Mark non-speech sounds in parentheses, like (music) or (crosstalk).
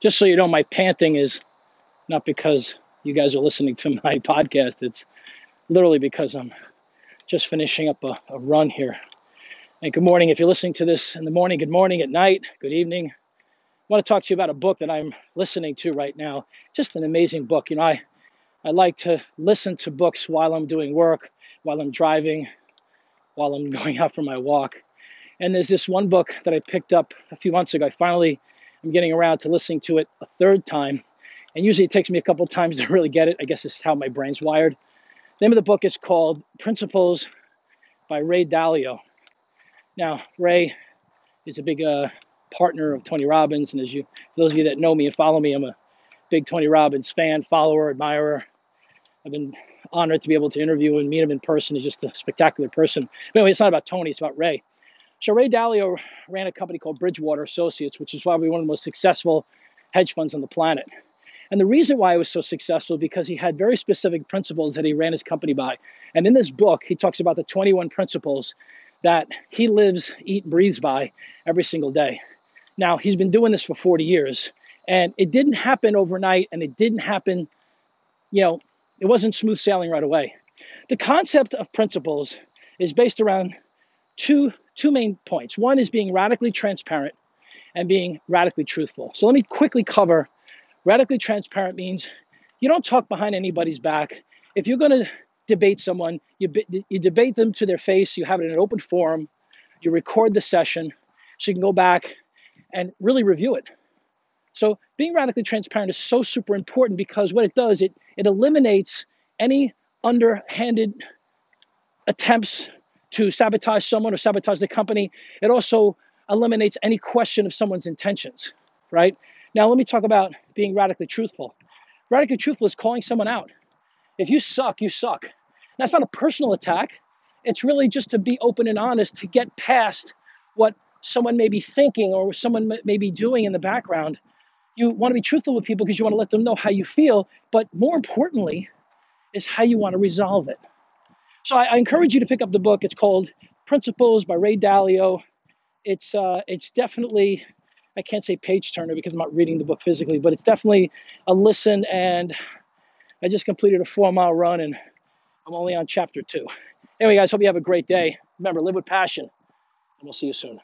Just so you know, my panting is not because you guys are listening to (laughs) my podcast. It's literally because I'm just finishing up a, a run here. And good morning. If you're listening to this in the morning, good morning, at night, good evening. I want to talk to you about a book that I'm listening to right now. Just an amazing book. You know, I, I like to listen to books while I'm doing work, while I'm driving, while I'm (laughs) going out for my walk. And there's this one book that I picked up a few months ago. I finally am getting around to listening to it a third time. And usually it takes me a couple (laughs) times to really get it. I guess it's how my brain's wired. The name of the book is called Principles by Ray Dalio. Now, Ray is a big uh, partner of Tony Robbins. And as you, those of you that know me and follow me, I'm a big Tony Robbins fan, follower, admirer. I've been honored to be able to interview and meet him in person. He's just a spectacular person. But anyway, it's not about Tony, it's about Ray. So Ray Dalio ran a company called Bridgewater Associates, which is probably one of the most successful hedge funds on the planet. And the reason why it was so successful is because he had very specific principles that he ran his company by. And in this book, he talks about the 21 principles that he lives, eat, breathes by every single day. Now, he's been doing this for 40 years, and it didn't happen overnight, and it didn't happen, you know, it wasn't smooth sailing right away. The concept of principles is based around two two main points. One is being radically transparent and being radically truthful. So let me quickly cover radically transparent means you don't talk behind anybody's back. If you're going to debate someone, you, you debate them to their face, you have it in an open forum, you record the session so you can go back and really review it. So being radically transparent is so super important because what it does, it, it eliminates any underhanded attempts to sabotage someone or sabotage the company. It also eliminates any question of someone's intentions, right? Now, let me talk about being radically truthful. Radically truthful is calling someone out. If you suck, you suck. That's not a personal attack. It's really just to be open and honest to get past what someone may be thinking or someone may be doing in the background. You want to be truthful with people because you want to let them know how you feel, but more importantly, is how you want to resolve it. So I, I, encourage you to pick up the book. It's called Principles by Ray Dalio. It's uh, it's definitely I can't say page turner because I'm not reading the book physically, but it's definitely a listen. And I just completed a four mile run and I'm only on chapter two. Anyway, guys, hope you have a great day. Remember, live with passion, and we'll see you soon.